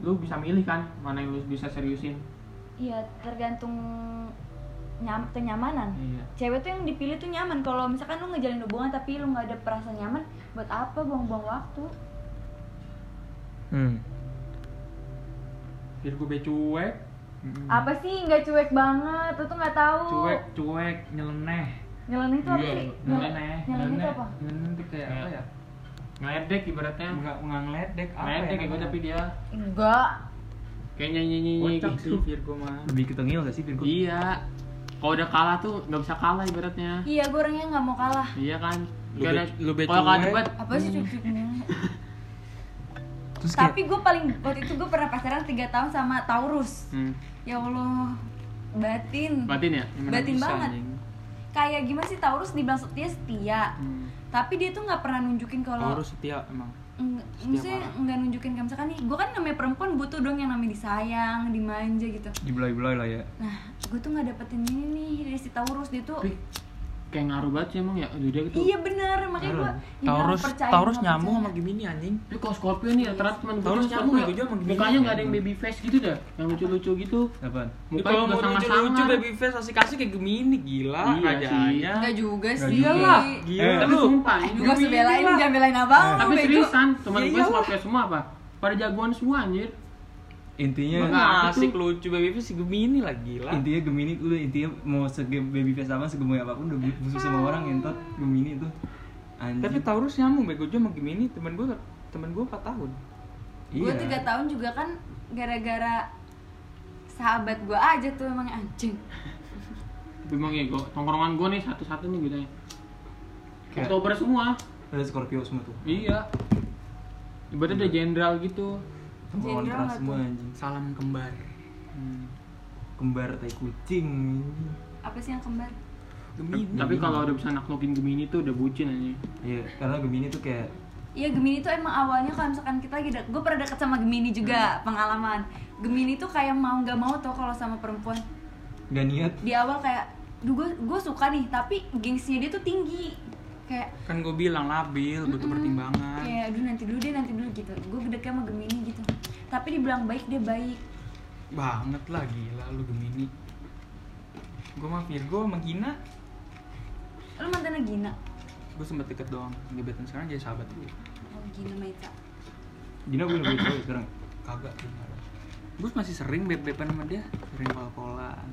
lu bisa milih kan mana yang lu bisa seriusin. Iya tergantung nyam kenyamanan. Iya. Cewek tuh yang dipilih tuh nyaman. Kalau misalkan lu ngejalin hubungan tapi lu nggak ada perasaan nyaman buat apa buang-buang waktu? Hmm. Virgo be cuek. Apa sih? Nggak cuek banget. Lu tuh nggak tahu. Cuek cuek nyeleneh. Nyeleneh itu apa Iya, sih? nyeleneh. nyeleneh itu apa? Nyeleneh itu kayak apa ya ngeledek ibaratnya. Nggak nggak ngeledek apa ngeledek ya kayak gue tapi dia enggak. Kayak nyanyi nyanyi kocak sih gitu. Virgo mah. Lebih ke tengil gak sih Virgo? Iya. Kalau udah kalah tuh nggak bisa kalah ibaratnya. Iya gue orangnya nggak mau kalah. Iya kan? Lu Kayak be- ada- lu kalau kalah debat apa sih cuek terus kayak tapi gue paling waktu itu gue pernah pacaran 3 tahun sama Taurus. Hmm. ya Allah. Batin. Batin ya? Batin banget. kayak gimana sih Taurus dibilang setia setia? Hmm. Tapi dia tuh nggak pernah nunjukin kalau Taurus setia emang. Maksudnya nggak nunjukin kayak misalkan nih gue kan namanya perempuan butuh dong yang namanya disayang dimanja gitu. Dibelai-belai lah ya. Nah gue tuh nggak dapetin ini nih dari si Taurus dia tuh kayak ngaruh banget sih emang ya dia gitu. Iya bener makanya gue Taurus Taurus nyambung sama Gemini anjing. Tapi kalau Scorpio nih rata-rata teman gue Taurus Scorpio, ya, gua juga sama Gemini. mukanya nggak ada yang baby face gitu dah yang lucu-lucu gitu. Apaan? Mukanya kalau mau lucu sangar-sangar lucu baby face pasti kasih kayak Gemini gila Iya rajanya. Enggak juga sih. juga. Lah, Eh, gila. Tapi lu. sumpah ini juga sebelain jangan belain abang tapi seriusan teman Iya gue iyalah. Scorpio semua apa? Pada jagoan semua anjir intinya. Masa itu- asik lucu baby face si Gemini lah gila. Intinya Gemini udah intinya mau sege baby face apa segemoy apa pun udah musuh sama orang entot. Gemini itu anjing. Tapi Taurus nyambung bego. Juga sama Gemini temen gue temen gue 4 tahun. Gue iya tiga tahun juga kan gara-gara sahabat gue aja tuh emang anjing. Tapi emang ya gue tongkrongan gue nih satu-satu nih gitu ya Oktober semua. ada Scorpio semua tuh. Iya. Ibaratnya udah jenderal gitu keras nggak semua anjing. Salam kembar. Hmm. kembar tai kucing apa sih yang kembar? Gemini. Tapi kalau udah bisa naklukin Gemini tuh udah bucin aja iya karena Gemini tuh kayak Iya Gemini tuh emang awalnya kalau misalkan kita lagi gue pernah deket sama Gemini juga pengalaman. Gemini tuh kayak mau nggak mau tuh kalau sama perempuan. Gak niat? Di awal kayak duh gue suka nih tapi gengsinya dia tuh tinggi. Kayak kan gue bilang labil butuh Mm-mm. pertimbangan. Kayak aduh nanti dulu deh nanti dulu gitu. Gue deketnya sama Gemini gitu tapi dibilang baik dia baik. Banget lah gila lu Gemini. Gue mah Virgo sama Gina. Lu mantannya Gina? Gue sempet deket doang gebetan sekarang jadi sahabat gue oh Gina Maita Gina gue udah cowok sekarang. Kagak gue masih sering beb-beban sama dia. Sering kol-kolan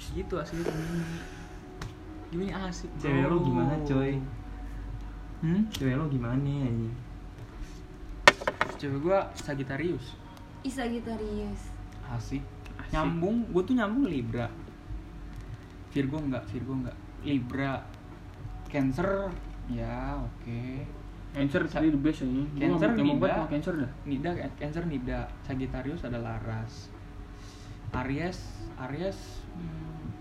gitu asli Gemini. Gemini asik bro. cewek lo gimana coy? Hmm? cewek lo gimana anjing? Cewek gue Sagittarius Isa Gitarius asik. Asik. nyambung gue tuh nyambung Libra. Virgo enggak Virgo enggak. Libra. Cancer. Ya oke. Cancer tadi the best aja Cancer Nida. Cancer dah. Nida Cancer Nida. Sagittarius ada Laras. Aries Aries. Hmm,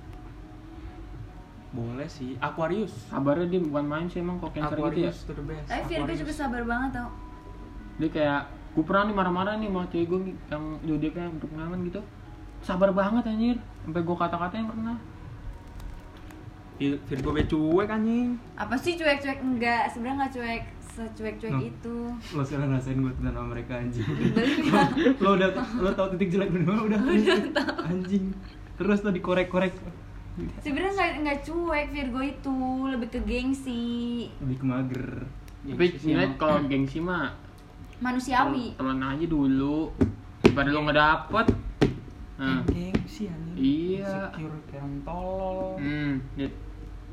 boleh sih. Aquarius. Sabarnya dia bukan main sih emang kok Cancer gitu ya. Aquarius to the best. Tapi Virgo Aquarius. juga sabar banget tau. Dia kayak Gue pernah nih marah-marah nih sama cewek gue yang zodiaknya untuk pengalaman gitu. Sabar banget anjir. Sampai gue kata-katain pernah. Vir- Virgo be cuek anjing. Apa sih cuek-cuek? Enggak sebenarnya nggak cuek secuek-cuek No. itu. Lo sekarang ngerasain gue sama mereka anjing. Beli ya. lo udah lo tau titik jelek bener udah anjing. Terus tuh dikorek-korek. Sebenarnya nggak nggak cuek Virgo itu. Lebih ke gengsi. Lebih ke mager. Tapi emang. kalau gengsi mah manusiawi. Telan aja dulu Daripada lo nggak dapet. Nah. Gengsi anjing. Iya. insecure kayak orang tolol. Hmm dia-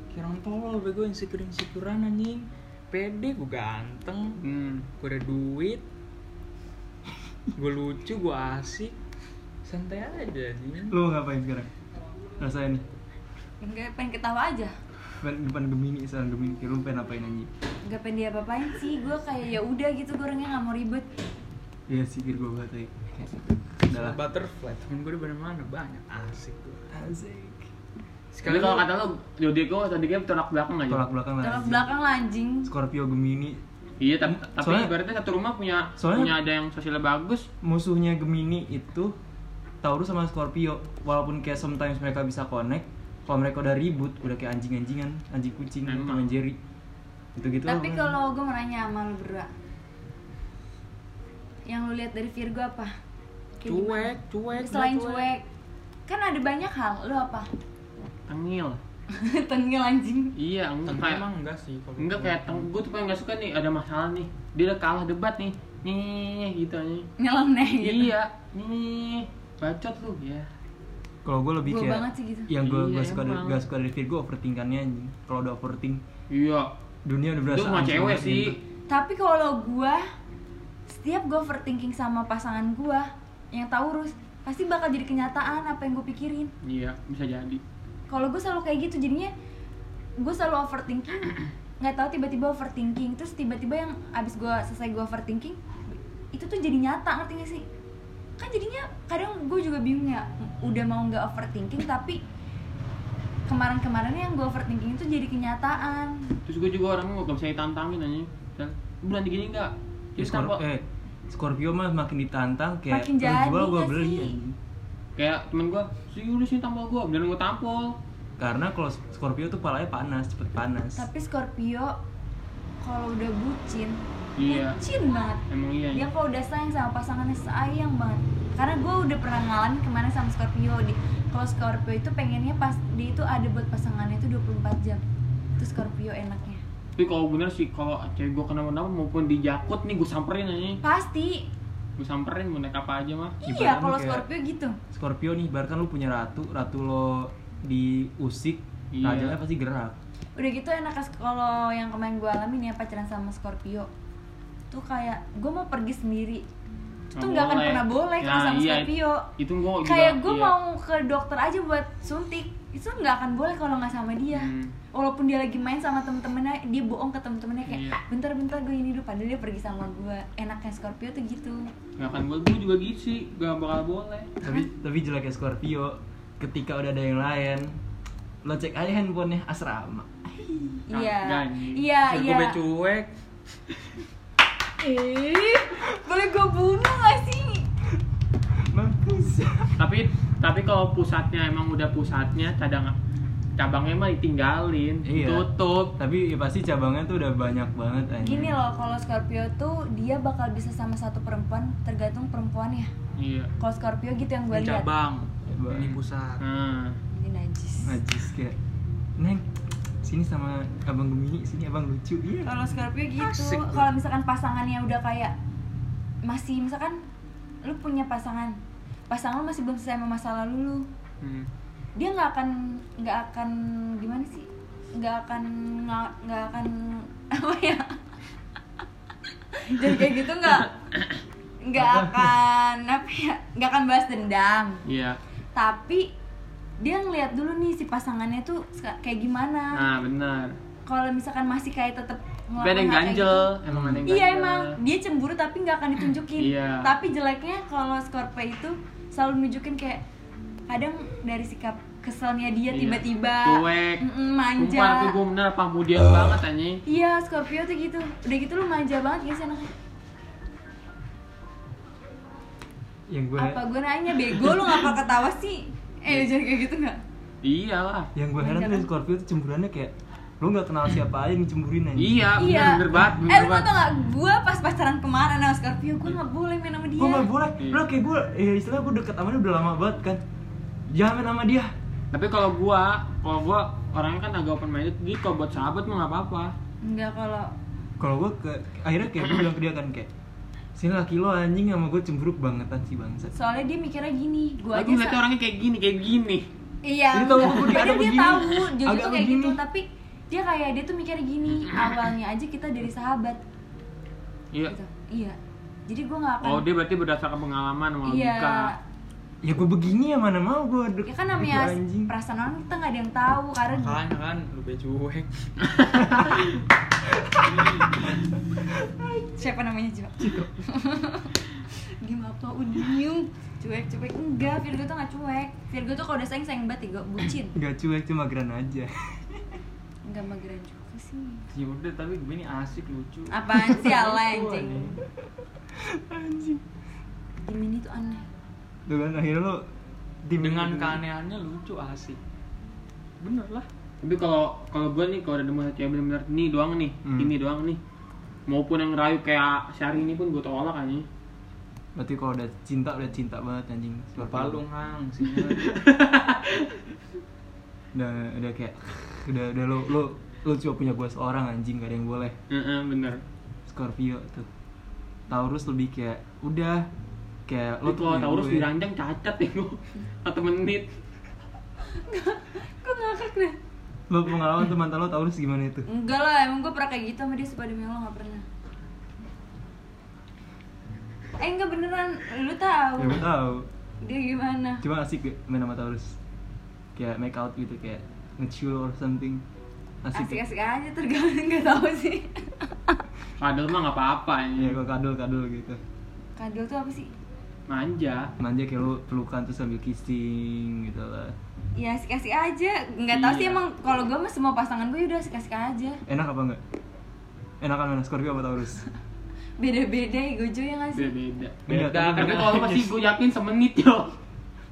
kayak orang tolol bego insecure insecurean anjing. Pede gue ganteng. Hmm. Gue ada duit. Gue lucu gue asik. Santai aja anjing. Lo ngapain sekarang? Rasain. Nih enggak pengen ketawa aja. Depan, depan Gemini sekarang Gemini. Lu pengen apain anjing nggak pengen dia apain sih gue kayak ya udah gitu gue orangnya nggak mau ribet. Iya sih Virgo banget ya Kayak, udah lah. Butterfly temen gue di mana mana? Banyak. Asik gue asik. Tapi kalau kata lo zodiak gue tadi kayak tolak belakang aja. Tolak belakang lah tolak belakang lah anjing. Scorpio Gemini. Iya tapi, tapi Soalnya- ibaratnya satu rumah punya Soalnya- punya ada yang sosialnya bagus. musuhnya Gemini itu Taurus sama Scorpio. Walaupun kayak sometimes mereka bisa connect kalau mereka udah ribut udah kayak anjing-anjingan anjing kucing and Jerry gitu gitu tapi kalau gue mau nanya sama lu berdua yang lu lihat dari Virgo apa? Kayak cuek gimana? cuek selain dia cuek kan ada banyak hal. Lu apa? Tengil. Tengil anjing. Iya enggak kayak emang enggak sih kalau enggak kayak teng gue tuh paling nggak suka nih ada masalah nih. Dia udah kalah debat nih. Nih gitu aja. Nyeleneh gitu. Iya nih bacot lu ya. Kalau gue lebih Gua kayak banget sih gitu. yang gue Iya, suka dari gak suka dari Virgo overthinkannya anjing. Kalau udah overthink. Iya dunia udah berasa itu anjing cewek sih. gitu. tapi kalau gua setiap gua overthinking sama pasangan gua yang Taurus pasti bakal jadi kenyataan apa yang gue pikirin. Iya bisa jadi. Kalau gue selalu kayak gitu jadinya gue selalu overthinking nggak tahu tiba-tiba overthinking terus tiba-tiba yang abis gue selesai gue overthinking itu tuh jadi nyata ngerti gak sih? Kan jadinya kadang gue juga bingung ya udah mau nggak overthinking tapi kemarin-kemarin yang gue overthinking itu jadi kenyataan. Terus gue juga orangnya gak bisa ditantangin aja Dan, berani gini nggak? Ya, Terus Skor- tambah eh Scorpio mah makin ditantang kayak Makin jadi jual gue beli sih? kayak temen gue sih udah sini tampol gue beneran gue tampol. Karena kalau Scorpio tuh palanya panas, cepet panas. tapi Scorpio kalau udah bucin Iya. bucin banget. Emang iya dia kalau udah sayang sama pasangannya sayang banget. Karena gue udah pernah ngalamin kemarin sama Scorpio di kalau Scorpio itu pengennya pas dia itu ada buat pasangannya itu 24 jam. Itu Scorpio enaknya. Tapi kalau bener sih kalau cewek gue kenapa-napa maupun di jakut nih gue samperin aja. Pasti. Gue samperin mau naik apa aja mah. Iya kalau kayak- Scorpio gitu. Scorpio nih, bahkan lu punya ratu, ratu lo diusik, Iya. rajanya pasti gerak. udah gitu enak kalau yang kemarin gue alamin ya pacaran sama Scorpio. Tuh kayak gue mau pergi sendiri itu tuh Nggak akan boleh. pernah boleh kalau Nah, sama iya, Scorpio. itu gue juga kayak gue iya. mau ke dokter aja buat suntik. Itu nggak akan boleh kalau nggak sama dia. Hmm. walaupun dia lagi main sama temen-temennya dia bohong ke temen-temennya kayak Iya. bentar-bentar gue ini dulu. Padahal dia pergi sama gue enaknya Scorpio tuh gitu. Nggak akan gue gue juga gitu sih. Gak bakal boleh. Tapi tapi jeleknya Scorpio, ketika udah ada yang lain, lo cek aja handphonenya asrama. Iya. Ganji. iya iya. gue cuek eh boleh gue bunuh gak sih Mampus. tapi tapi kalau pusatnya emang udah pusatnya cadang cabangnya mah ditinggalin Iya. tutup Tapi ya pasti cabangnya tuh udah banyak banget anjing. gini loh kalau Scorpio tuh dia bakal bisa sama satu perempuan tergantung perempuannya iya kalau Scorpio gitu yang gue lihat cabang Cabang. ini pusat nah ini najis Najis kayak Neng, sini sama abang Gemini, sini abang lucu. Iya. kalau Scorpio gitu kalau misalkan pasangannya udah kayak masih misalkan lu punya pasangan pasangan lu masih belum selesai sama masa lalu lu hmm. dia nggak akan nggak akan gimana sih nggak akan nggak akan apa ya jadi kayak gitu nggak nggak akan apa ya nggak akan balas dendam iya tapi dia ngeliat dulu nih si pasangannya tuh kayak gimana nah benar kalau misalkan masih kayak tetap tapi ada yang ganjel emang ada yang Iya ganjel. emang dia cemburu tapi nggak akan ditunjukin. Iya. Tapi jeleknya kalau Scorpio itu selalu nunjukin kayak kadang dari sikap keselnya dia Iya. tiba-tiba Cuek. mm-mm, manja. Sumpah, tapi gue bener apa kemudian banget anjing Iya Scorpio tuh gitu. Udah gitu lu manja banget ya sih anaknya. Yang gue Apa gue nanya bego lu ngapa ketawa sih? Eh jangan kayak gitu nggak? iyalah yang gue heran tuh Scorpio tuh cemburuannya kayak lu nggak kenal siapa aja yang cemburin aja. iya bener Iya. bener banget eh bener lu banget tau gak? Gue pas pacaran kemarin sama Scorpio gue nggak boleh main sama dia. Gue nggak boleh. Iya. Lo kayak gue, ya istilah gue deket sama dia udah lama banget kan. Jangan main sama dia. tapi kalau gua kalau gua orangnya kan agak open minded jadi kalau buat sahabat mah nggak apa-apa Enggak kalau Kalau gue ke akhirnya kayak gue bilang ke dia kan kayak sini laki lo anjing sama gue cemburuk bangetan sih bangsat. soalnya dia mikirnya gini, gue aja aku ngeliatnya sa- orangnya kayak gini kayak gini Iya, Jadi tahu enggak. aku dia begini. tahu Agak tuh kayak begini. gitu, tapi dia kayak dia tuh mikirnya gini, awalnya aja kita dari sahabat. iya Gitu. Iya. Jadi gue gak akan oh dia berarti berdasarkan pengalaman sama Iya. logika Ya gue begini ya mana mau gue Ya kan namanya perasaan orang kita gak ada yang tahu karena makanya kan lu cuek siapa namanya Jo? Gimana apa Udium? Cuek cuek enggak, Virgo tuh gak cuek. Virgo tuh kalau udah sayang sayang banget ya, bucin. Gak cuek cuma geran aja. Enggak mageran juga sih. ya udah tapi gue ini asik lucu Apaan sih alay anjing? anjing. Gemini tuh aneh. Tuh kan akhirnya lo tim dengan keanehannya lucu asik bener lah tapi kalau kalau gue nih kalau ada demen cewek bener-bener ini doang nih Hmm. ini doang nih maupun yang rayu kayak Syari ini pun gue tolak aja Berarti kalau udah cinta udah cinta banget anjing. Scorpio. Palung hang sini. Udah udah kayak udah udah lo lo lo cuma punya gue seorang anjing gak ada yang boleh. Heeh, bener Scorpio tuh. Taurus lebih kayak udah kayak Lu kalau Taurus gue. diranjang cacat ya gua Satu menit kok ngakak deh Lo pengalaman tuh mantan lo Taurus gimana itu? enggak lah emang gue pernah kayak gitu sama dia sepada demi Allah nggak pernah eh enggak beneran lu tahu Ya gue tahu. dia gimana Cuma asik gak main sama Taurus. Kayak make out gitu kayak nge-chill or something. Asik. ya? asik-asik aja tergantung nggak tahu sih Kadal mah gak apa-apa Iya, ya kalau kadul-kadul gitu. kadal tuh apa sih Manja Manja kayak lo pelukan terus sambil kissing gitu lah. ya asik-asik aja nggak tahu sih Iya. emang kalau gue mah semua pasangan gue udah asik-asik aja Enak apa enggak? Enakan mana Scorpio apa Taurus? beda-beda egojo ya nggak sih Beda-beda Enggak, Beda, tapi- Tapi kalau pasti gue yakin semenit yo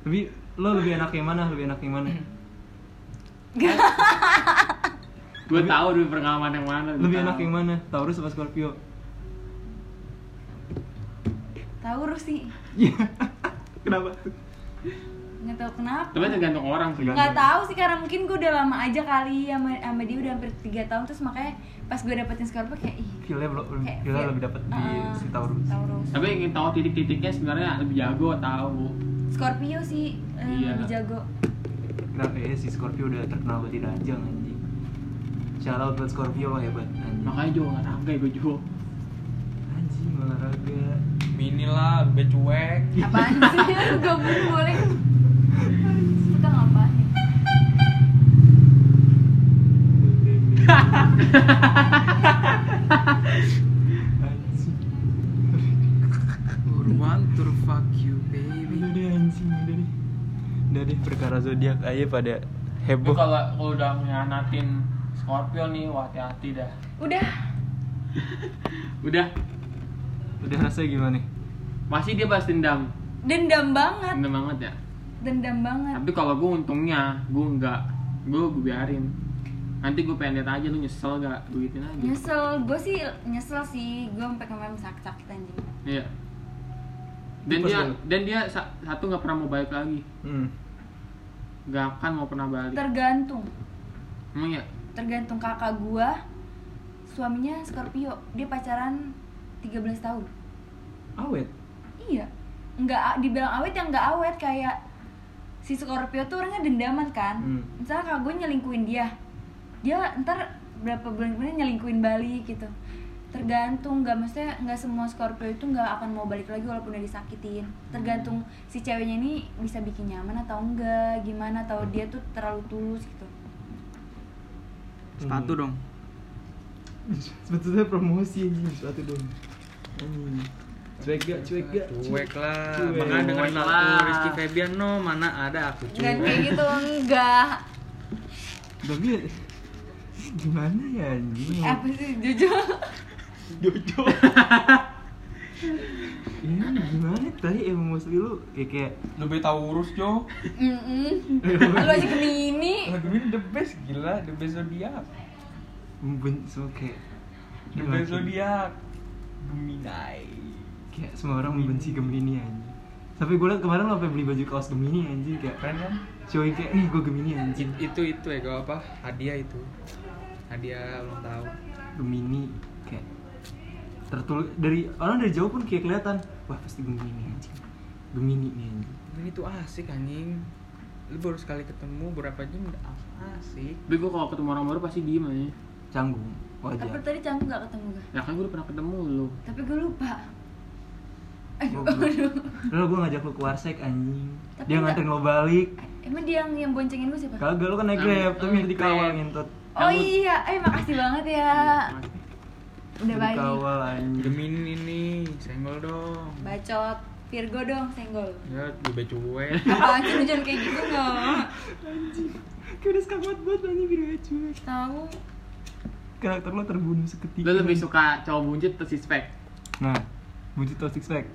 Tapi lo lebih enak yang mana? Lebih enak yang mana? Gue tahu dulu pengalaman yang mana Lebih tahu. enak yang mana? Taurus apa Scorpio? Taurus sih Iya. Kenapa? nggak tahu kenapa Tapi tergantung orang sih nggak tahu sih karena mungkin gue udah lama aja kali sama sama dia udah hampir tiga tahun terus makanya pas gue dapetin Scorpio kayak ih Feelnya belum, kayak lebih dapat di Uh, si Taurus. Taurus Tapi ingin tahu titik-titiknya sebenarnya lebih jago tahu Scorpio sih eh, Iya. lebih jago Kenapa ya si Scorpio udah terkenal buat ranjang anjing. Shout out buat Scorpio lo hebat anjing. Makanya juga olahraga gue juga Anjing olahraga. Mini lah, lebih cuek. apaan sih gabung boleh kita ngapain fuck you, baby. Udah deh anjing, udah deh. Udah deh perkara zodiak aja pada heboh. kalau kalau udah ngianatin Scorpio nih, wah hati-hati dah udah Udah, Udah rasanya gimana nih? masih dia balas dendam. Dendam banget. Dendam banget ya? Dendam banget. Tapi kalau gue untungnya, gue enggak. Gue gue biarin. Nanti gue pengen lihat aja lu nyesel gak, gue gituin aja. Nyesel. Gue sih nyesel sih. Gue sampai kemarin sakit-sakit anjing. Iya. Dan dia, dan dia sa- satu gak pernah mau balik lagi. Hmm. Gak akan mau pernah balik. Tergantung. Emang ya? tergantung kakak gue suaminya Scorpio. Dia pacaran 13 tahun Awet. iya nggak dibilang awet yang nggak awet kayak si Scorpio tuh orangnya dendaman kan Hmm. misalnya kakak gue nyelingkuin dia dia ntar berapa bulan kemudian nyelingkuin balik gitu tergantung nggak maksudnya nggak semua Scorpio itu nggak akan mau balik lagi walaupun udah disakitin tergantung si ceweknya ini bisa bikin nyaman atau enggak gimana atau dia tuh terlalu tulus gitu Sepatu dong. Sepatu saya promosi sepatu dong. Anjing. Cuek gak? Cuek gak? Cuek lah. Cuek. Makanya dengerin lah. Rizky Febian no, mana ada aku Enggak cuek. kayak gitu enggak Tapi gimana ya anjing? apa sih jujur Jojo. Iya gimana tadi emosi lu kayak kayak Lebih Taurus Jo. Mm-mm. lu aja gemini Lagu ini the best gila, the best zodiak. membenci semua kayak The best zodiak. Gemini. kayak semua orang membenci Gemini anjing. Tapi gue liat kemarin lo beli baju kaos Gemini anjing kayak Keren kan? cowok kayak nih gue Gemini anjing. It- itu itu ya gak apa hadiah itu hadiah ulang tahun Gemini kayak tertulis dari orang dari jauh pun kayak kelihatan wah pasti Gemini anjing. Gemini nih anjing. ini tuh asik anjing lu baru sekali ketemu berapa jam udah asik Tapi gue kalau ketemu orang baru pasti diem aja Canggung tapi wajar. tadi canggung gak ketemu gue Ya kan gue udah pernah ketemu lu. Tapi gue lupa. Aduh. Aduh Lalu gue ngajak lu ke Warsek anjing. Tapi Dia nganterin lo balik. emang dia yang, yang boncengin gue siapa? Kagak lu kan naik grab, tapi yang dikawal ngentot. oh iya. Eh makasih banget ya. Udah baik Dikawal anjing. Gemini nih senggol dong. Bacot. Virgo dong senggol. Ya lebih cuek. Apaan sih lu jangan kayak gitu nggak Kayak udah sekamat banget anjing biru cuek. tahu Karakter lo terbunuh seketika. Lu lebih suka cowok buncit atau six pack? Nah, buncit atau six pack?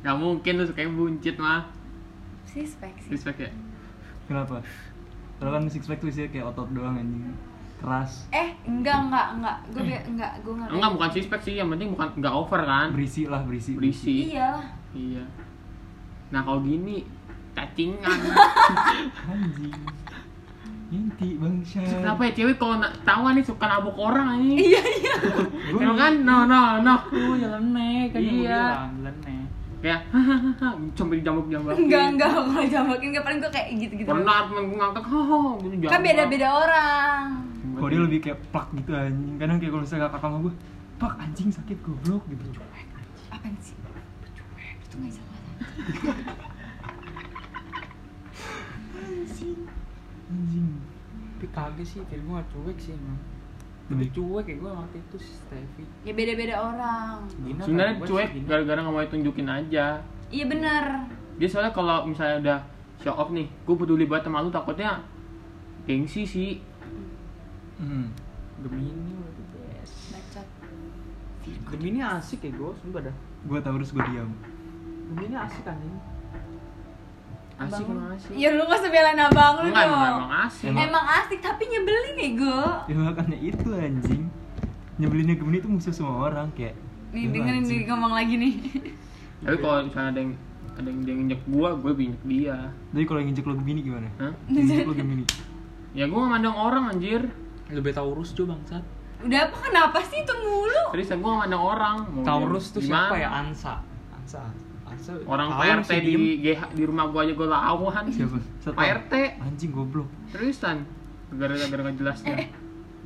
Gak mungkin lu suka yang buncit mah sih spek sih Six pack ya? Kenapa? Kalau kan six pack tuh isinya kayak otot doang anjing. Keras, eh enggak enggak enggak gue enggak gue enggak Enggak bukan six pack sih, yang penting bukan nggak over kan berisi lah berisi. Berisi iyalah iya nah kalau gini cacingan anjing inti bangsa kenapa ya cewek kalau na- tahu nih suka nabok orang ini. Iya iya. Emang kan? No no no. Oh, nyeleneh kan yang gua Iya. kayak hahaha sampai dijambak jambak enggak enggak. Kalau jambakin enggak paling gue kayak gitu gitu pernah temen gue ngangkat hahaha gitu kan jambak. beda beda orang. Kok dia lebih kayak plak gitu anjing. Kadang kayak kalau misalnya kakak sama gue pak anjing sakit goblok gitu. Apaan sih? Itu nggak jelas anjing Tapi kagak sih, film gua gak cuek sih emang. Lebih cuek kayak gue waktu itu si Steffi. ya beda beda orang Gina sebenarnya cuek sih gara-gara nggak mau tunjukin aja iya bener dia soalnya kalau misalnya udah show off nih gue peduli banget sama lu takutnya gengsi sih hmm. Gemini berarti best. bacot Gemini asik ya gue, sumpah dah. gue tahu terus gue diam Gemini asik kan ini. Asik emang asik. Ya lu gak usah belain abang lu enggak dong. emang, emang asik. Emang- emang asik tapi nyebelin ego ya makanya itu anjing. Nyebelinnya Gemini itu musuh semua orang kayak. Nih "Lu dengerin anjing." nih ngomong lagi nih. Tapi kalau misalnya ada yang ada yang dia nginjek gua gue injek dia. Tapi kalau yang nginjek lo Gemini gimana? Hah? Nginjek lo Gemini. Ya gue gak mandang orang anjir. Lebih Taurus juga bangsat. udah apa kenapa sih itu mulu? Terus gue gak mandang orang. Mau Taurus dia tuh siapa ya? Ansa. Ansa. Orang Pak RT sih, di. GH, di rumah gua aja gue lawan. Siapa. Pak RT anjing goblok. Terusan Gara-gara gak jelasnya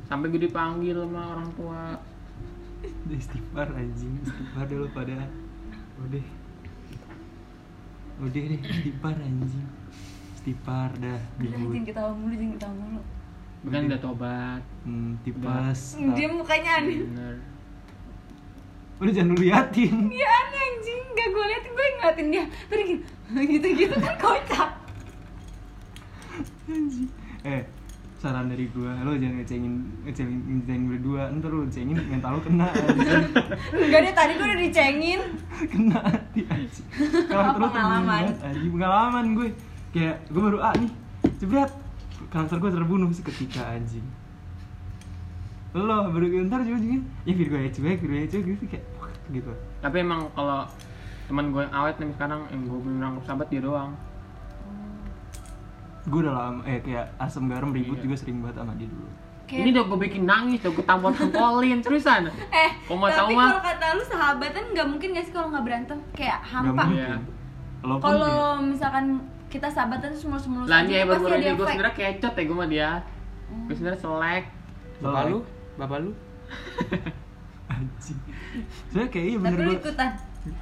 Sampai gue dipanggil sama orang tua. Udah istighfar anjing. Istighfar dulu pada. Udah udah deh istighfar anjing. Istighfar dah Udah, jangan dibut ketawa mulu jangan ketawa mulu. Bukan udah tobat. Hmm, tipas dia mukanya aneh udah jangan lu liatin. Dia aneh anjing. Gak gue liatin gue ngeliatin dia. Tadi gitu gitu kan kocak. Anjing. Eh saran dari gua lo jangan ngecengin ngecengin ngecengin berdua ntar lu ngecengin mental lu kena enggak deh tadi gue udah dicengin. Kena anjing. Karakter lu Pengalaman. pengalaman gue. Kayak gue baru ah nih jebret. Karakter gue terbunuh seketika anjing lo baru ntar juga juga ya Virgo ya cuek Virgo ya cuek gitu kayak gitu. Tapi emang kalau teman gue yang awet nih sekarang Yang gue bener anggap sahabat dia doang. Gue udah lama eh kayak asam garam ribut Iya. juga sering banget sama dia dulu. Ini udah gue bikin nangis, udah gue tampol tangkolin Terusan eh Kau mau tapi kalau kata lu sahabatan nggak mungkin gak sih kalau nggak berantem? Kayak hampa. Iya. Kalau kayak- misalkan kita sahabatan terus Lah tuh baru pasti baru ada ini gue efek. sebenernya kecot ya gue sama dia. Gue sebenernya selek. Bapak lu? Bapak lu? anjing soalnya kayak iya tapi bener lu gue ikutan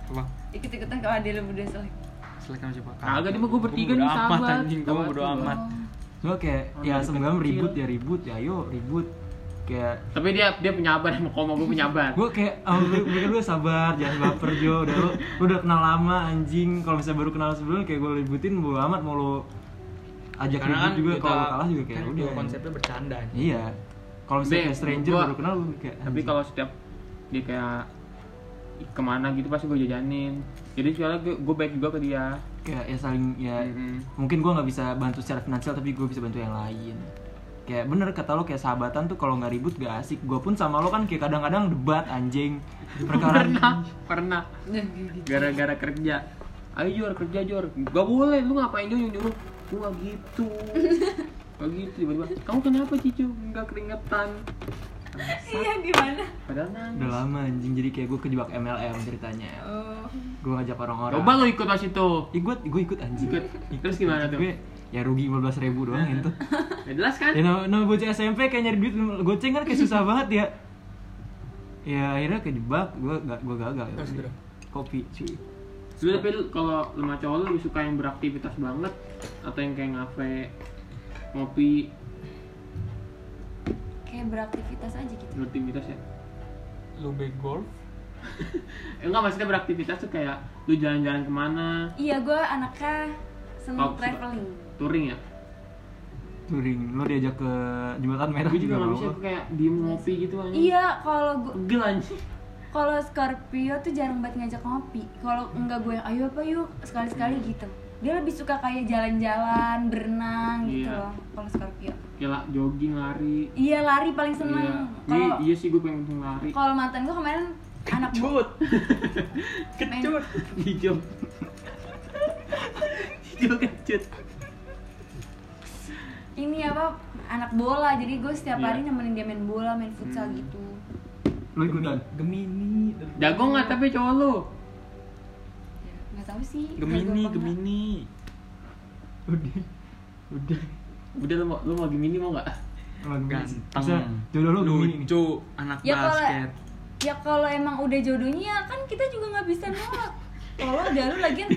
Apa? ikut-ikutan kalau ada lu berdua selek Selek sama siapa? Kagak, dia mah gua bertiga Gua nih, bodo amat, sahabat. anjing, gua Sahabat bodo amat. Soalnya kayak Orang ya kecil. ribut ya ribut ya ayo ribut kayak Tapi dia dia penyabar sama koma gue penyabar gue kayak oh, gue, gue, gue sabar jangan baper Jo udah lu, lu udah kenal lama anjing kalau misalnya baru kenal sebelumnya kayak gue ributin bodo amat mau lu ajak Karena ribut kan juga kita- kalau kalah juga kayak kan udah konsepnya bercanda. anjing. iya kalau misalnya Be, kayak stranger gua- baru kenal lu kayak Tapi kalau setiap dia kayak ke mana gitu pasti gue jajanin. Jadi soalnya gue, gue baik juga ke dia. Kayak ya saling ya Mm-mm. mungkin gue nggak bisa bantu secara finansial tapi gue bisa bantu yang lain. Kayak bener kata lo kayak sahabatan tuh kalau nggak ribut gak asik. Gue pun sama lo kan kayak kadang-kadang debat anjing. Perkara Pernah, pernah. Gara-gara kerja. Ayo Jor, kerja Jor. Gak boleh, lu ngapain Jor? Nyuruh. Gue gak gitu Gak gitu, tiba-tiba Kamu kenapa Cicu? Enggak keringetan. Iya gimana Padahal nangis. Udah lama anjing jadi kayak gue kejebak MLM ceritanya. Oh. Gue ngajak orang-orang. Coba lu ikut pas itu. Ih, gue gue ikut anjing. Ikut. Terus gimana tuh? gue ya rugi 15 ribu doang itu. Ya jelas kan? ya nama, nama bocah SMP kayak nyari duit goceng kan kayak susah banget ya. Ya akhirnya kejebak gue gak gue gagal. Ya kopi cuy. Sebenernya tapi kalau sama cowok lu lebih suka yang beraktivitas banget Atau yang kayak ngafe Ngopi. Kayak beraktivitas aja gitu. Beraktivitas ya? Lu big golf? Eh, enggak maksudnya beraktivitas tuh kayak Lu jalan-jalan ke mana? Iya gue anaknya seneng Oh, suka. traveling. Touring ya? Touring. Lo diajak ke jembatan merah Gue juga juga gak mau bisa kayak diem ngopi gitu anjing. Iya kalau gue Pegel anjing. kalau Scorpio tuh jarang banget ngajak ngopi. Kalau enggak gue yang ayo apa yuk? Sekali-sekali gitu dia lebih suka kayak jalan-jalan berenang gitu Iya. loh kalau Scorpio Kayak jogging, lari iya lari paling Iya seneng Iya, kalau iya sih gue pengen lari kalau mantan gue kemarin anak bu Cut. Kecut. hijau hijau kecut ini apa anak bola jadi gue setiap Iya. hari nemenin dia main bola main futsal Hmm. gitu Lu ikutan? Gemini. jago nggak tapi cowok lu nggak tahu sih Gemini. Gemini. Udah. Udah. udah lu mau lu mau gini mau nggak Gemini sih. Ganteng. Bisa jodoh lu Gemini nih. Lucu, anak Ya, kalau- basket. ya kalau emang udah jodohnya ya kan kita juga nggak bisa nolak kalau ada lu lagian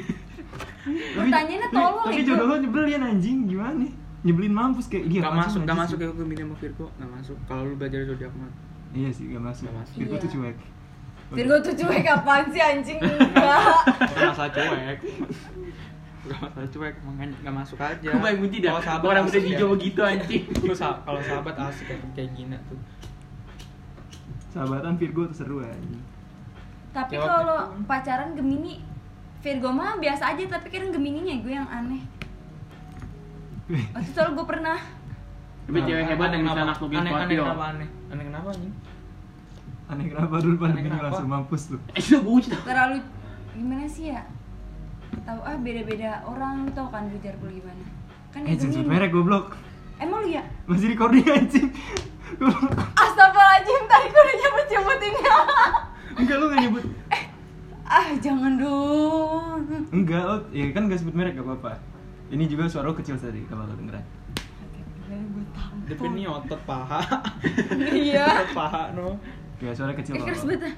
pertanyaannya tolong Tapi jodoh lu nyebelin anjing gimana? Nyebelin mampus kayak dia Gak masuk, gak masuk lu? ya Gemini sama Virgo, gak masuk. Kalau lu belajar zodiak mah. Iya sih gak masuk. Gak masuk. Virgo Iya. tuh cuek. Virgo tuh cuek apaan sih anjing enggak Gak masalah cuek. Gak masalah cuek, makanya gak masuk aja. gue paling benci dah Kalau sahabat orang udah ya. hijau begitu anjing kalau sahabat asik kayak kayak gini tuh. Sahabatan Virgo tuh seru anjing. tapi Jawab kalau pacaran Gemini Virgo mah biasa aja tapi kadang Gemininya gue yang aneh waktu itu soal gue pernah tapi cewek hebat yang bisa naklukin aneh, aneh Scorpio kenapa aneh? Aneh kenapa nih? Aneh kenapa dulu pada gini kenapa? langsung mampus tuh. eh itu bocah terlalu gimana sih ya tahu ah beda-beda orang lu tau kan bujar pul gimana kan Eh jangan merek goblok. emang lu ya Masih recording anjing. Astagfirullahaladzim tadi gue udah nyebut-nyebutinnya Enggak lu gak nyebut. ah jangan dong Enggak, lo ya kan gak sebut merek gak apa-apa. Ini juga suara lo kecil tadi kalau lo dengeran. gue Tapi ini otot paha. iya otot paha no. Ya suara kecil keras banget.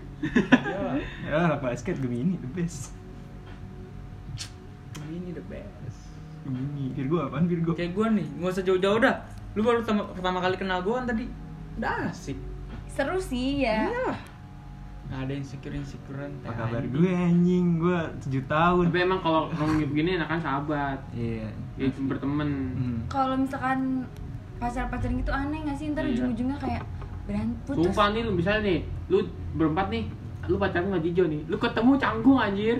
Ya, anak basket Gemini the best. Gemini the best. Gemini Virgo apaan Virgo? Kayak gue nih, nggak usah jauh-jauh dah. Lu baru pertama, pertama kali kenal gue kan tadi, udah asik. seru sih ya Iya. Nggak ada insecure insecurean. Apa kabar gue anjing? Gue 7 tahun. tapi emang kalau ngomong begini enakan sahabat Iya. ya berteman Hmm. kalau misalkan pacar-pacaran gitu aneh gak sih ntar Iya. ujung-ujungnya kayak berantem putus. Sumpah nih lu misalnya nih lu berempat nih lu pacaran sama Jijo nih lu ketemu canggung anjir.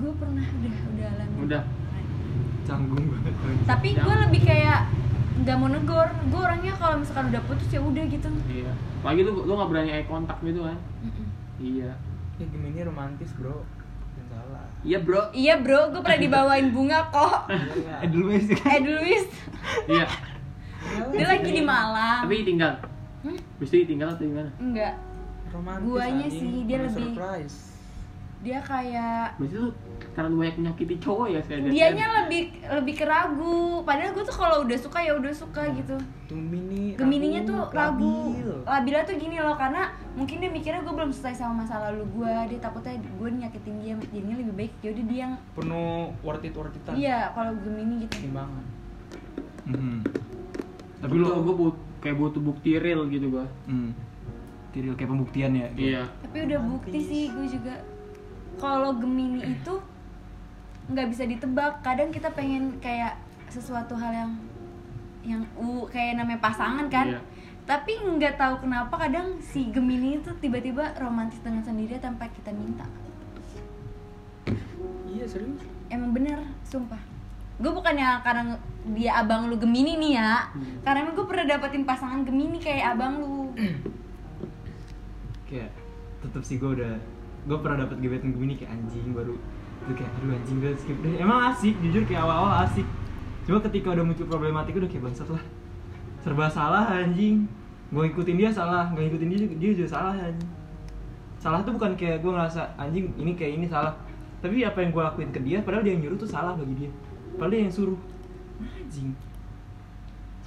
Gue pernah udah udah alami udah. Canggung banget. tapi gue lebih kayak nggak mau negor. Gue orangnya kalau misalkan udah putus ya udah gitu. Iya. Lagi lu lu nggak berani eye contact gitu kan? Mm-mm. iya. Ya Gemini romantis bro. Iya bro. Iya bro. Gue pernah dibawain bunga kok. Eh kan. eh Luis. Iya. Dia lagi di Malang. Tapi tinggal Hmm? Mesti tinggal atau gimana? enggak Romantis. Guanya sih, dia lebih- surprise. dia kayak Berarti lu terlalu banyak menyakiti cowok ya saya dianya lebih lebih keragu padahal gue tuh kalau udah suka ya udah suka gitu Gemini. Gemininya tuh ragu labil. Labila tuh gini loh karena mungkin dia mikirnya gue belum selesai sama masa lalu gue dia takutnya gue nyakitin dia jadinya lebih baik yaudah dia yang Penuh worth it worth itan. iya kalau Gemini gitu Timbangan. Mhm. Tapi Tapi lu lo gue kayak butuh bukti real gitu gua. hmm. Tiril kayak pembuktian ya. Iya. tapi udah bukti sih gue juga kalau Gemini itu nggak bisa ditebak kadang kita pengen kayak sesuatu hal yang yang u kayak namanya pasangan kan Iya. tapi nggak tahu kenapa kadang si Gemini itu tiba-tiba romantis dengan sendiri tanpa kita minta Iya serius. emang bener sumpah gue bukannya karena dia abang lu Gemini nih ya Hmm. karena emang gue pernah dapetin pasangan Gemini kayak abang lu Kayak tetep sih gue udah gue pernah dapet gebetan Gemini kayak anjing baru itu kayak aduh anjing gue skip deh. Emang asik jujur kayak awal-awal asik. Cuma ketika udah muncul problematik udah kayak bangsat lah. Serba salah anjing. Gue ngikutin dia salah, gak ngikutin dia juga, dia juga salah anjing. Salah tuh bukan kayak gue ngerasa anjing ini kayak ini salah. Tapi apa yang gue lakuin ke dia padahal dia yang nyuruh tuh salah bagi dia. Dia yang suruh. Anjing.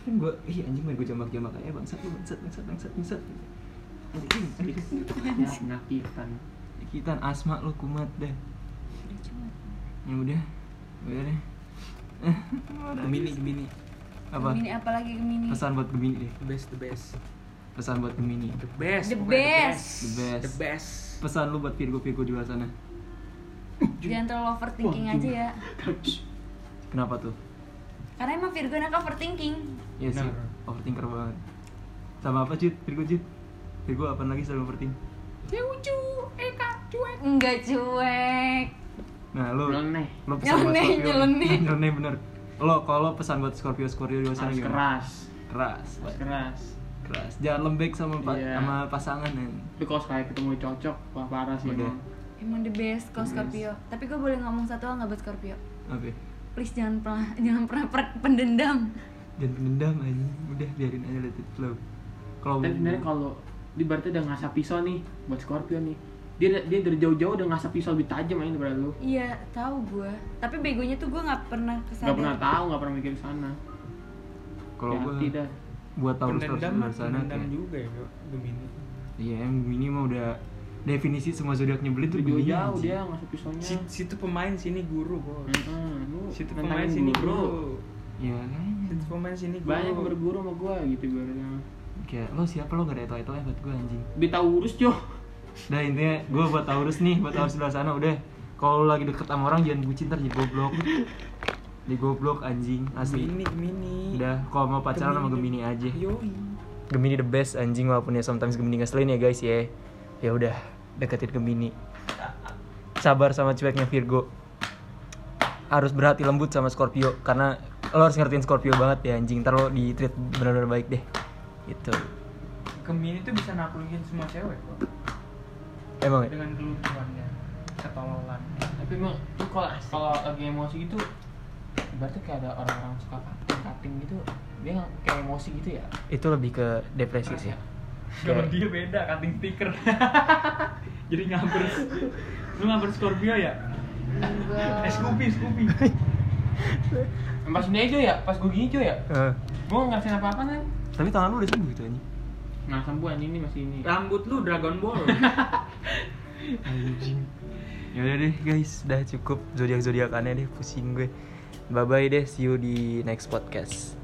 Kan gue, ih anjing main gue jambak-jambak aja bangsat lu bangsat bangsat bangsat bangsat. Anjing, anjing. Ya, penyakitan. Kita asma lu kumat deh. Ya udah. Udah deh. Gemini Gemini. Apa? Gemini apalagi Gemini Pesan buat Gemini deh. The best the best. Pesan buat Gemini. The best. The best. The best. The best. Pesan lu buat Virgo-Virgo di luar sana. jangan terlalu overthinking aja ya Kenapa tuh? karena emang Virgo anak overthinking Iya sih, Benar. overthinker banget. Sama apa Cid? Virgo Cid? Virgo apa lagi selalu overthink? lucu Eka cuek enggak cuek Nah, lu Nyeleneh. lu pesan buat Nyeleneh, Scorpio. nyeleneh. Nyeleneh bener. Lo kalau pesan buat Scorpio Scorpio di sana gimana? keras. Keras. Harus keras. keras jangan lembek sama pa- Iya. sama pasangan ya. Tapi kalau sekali ketemu cocok, wah parah sih Udah. emang. emang the best kalau. Scorpio tapi gue boleh ngomong satu hal nggak buat Scorpio apa ya? Please jangan pernah jangan pernah per- pendendam jangan pendendam aja udah biarin aja let it flow kalau Tapi sebenarnya kalau di berarti udah ngasap pisau nih buat Scorpio nih. Dia dia dari jauh-jauh udah ngasap pisau lebih tajam aja daripada lu. iya tahu gue tapi begonya tuh gue nggak pernah ke sana Gak pernah tahu, gak pernah mikir sana. kalau Ya, gua tidak. buat mah luar sana pendendam kayak juga ya Gemini iya yang ini mah udah definisi semua zodiak nyebelin tuh begini anjing. dia ngasap pisaunya. Si, situ pemain sini guru bos Heeh, lu situ nantangin pemain sini guru. guru Iya kayaknya situ pemain sini guru Banyak berguru sama gua gitu ibaratnya. kayak lo siapa lo gak ada itu itu buat gue anjing tahu urus, Jo. Udah intinya gue buat Taurus nih, buat Taurus sebelah sana udah. Kalau lagi deket sama orang jangan bucin ntar jadi goblok. Jadi goblok anjing asli. Gemini Gemini Udah kalau mau pacaran sama Gemini aja. Yoi Gemini the best anjing walaupun ya sometimes Gemini ngeselin ya guys ya. Ya udah deketin Gemini. Sabar sama cueknya Virgo. Harus berhati lembut sama Scorpio karena lo harus ngertiin Scorpio banget ya anjing. Ntar lo di treat benar-benar baik deh. Gitu. Gemini tuh bisa naklukin semua cewek kok Emang ya? dengan kelucuannya ketololan Tapi emang lu kalau kalau lagi emosi gitu berarti kayak ada orang-orang suka cutting gitu dia kayak emosi gitu ya Itu lebih ke depresi sih. Kayak- dia beda cutting stiker jadi ngabers. Lu ngabers Scorpio ya? Enggak. eh Scoopy Scoopy pas ini aja ya? Pas gue gini Jo ya? Eh, gue nggak ngerasain apa-apa kan tapi tangan lu udah sembuh gitu anjing. nah sembuhan ini masih ini. Rambut lu Dragon Ball. Anjing. Ya udah deh guys, udah cukup zodiak zodiakannya deh pusing gue. Bye bye deh, see you di next podcast.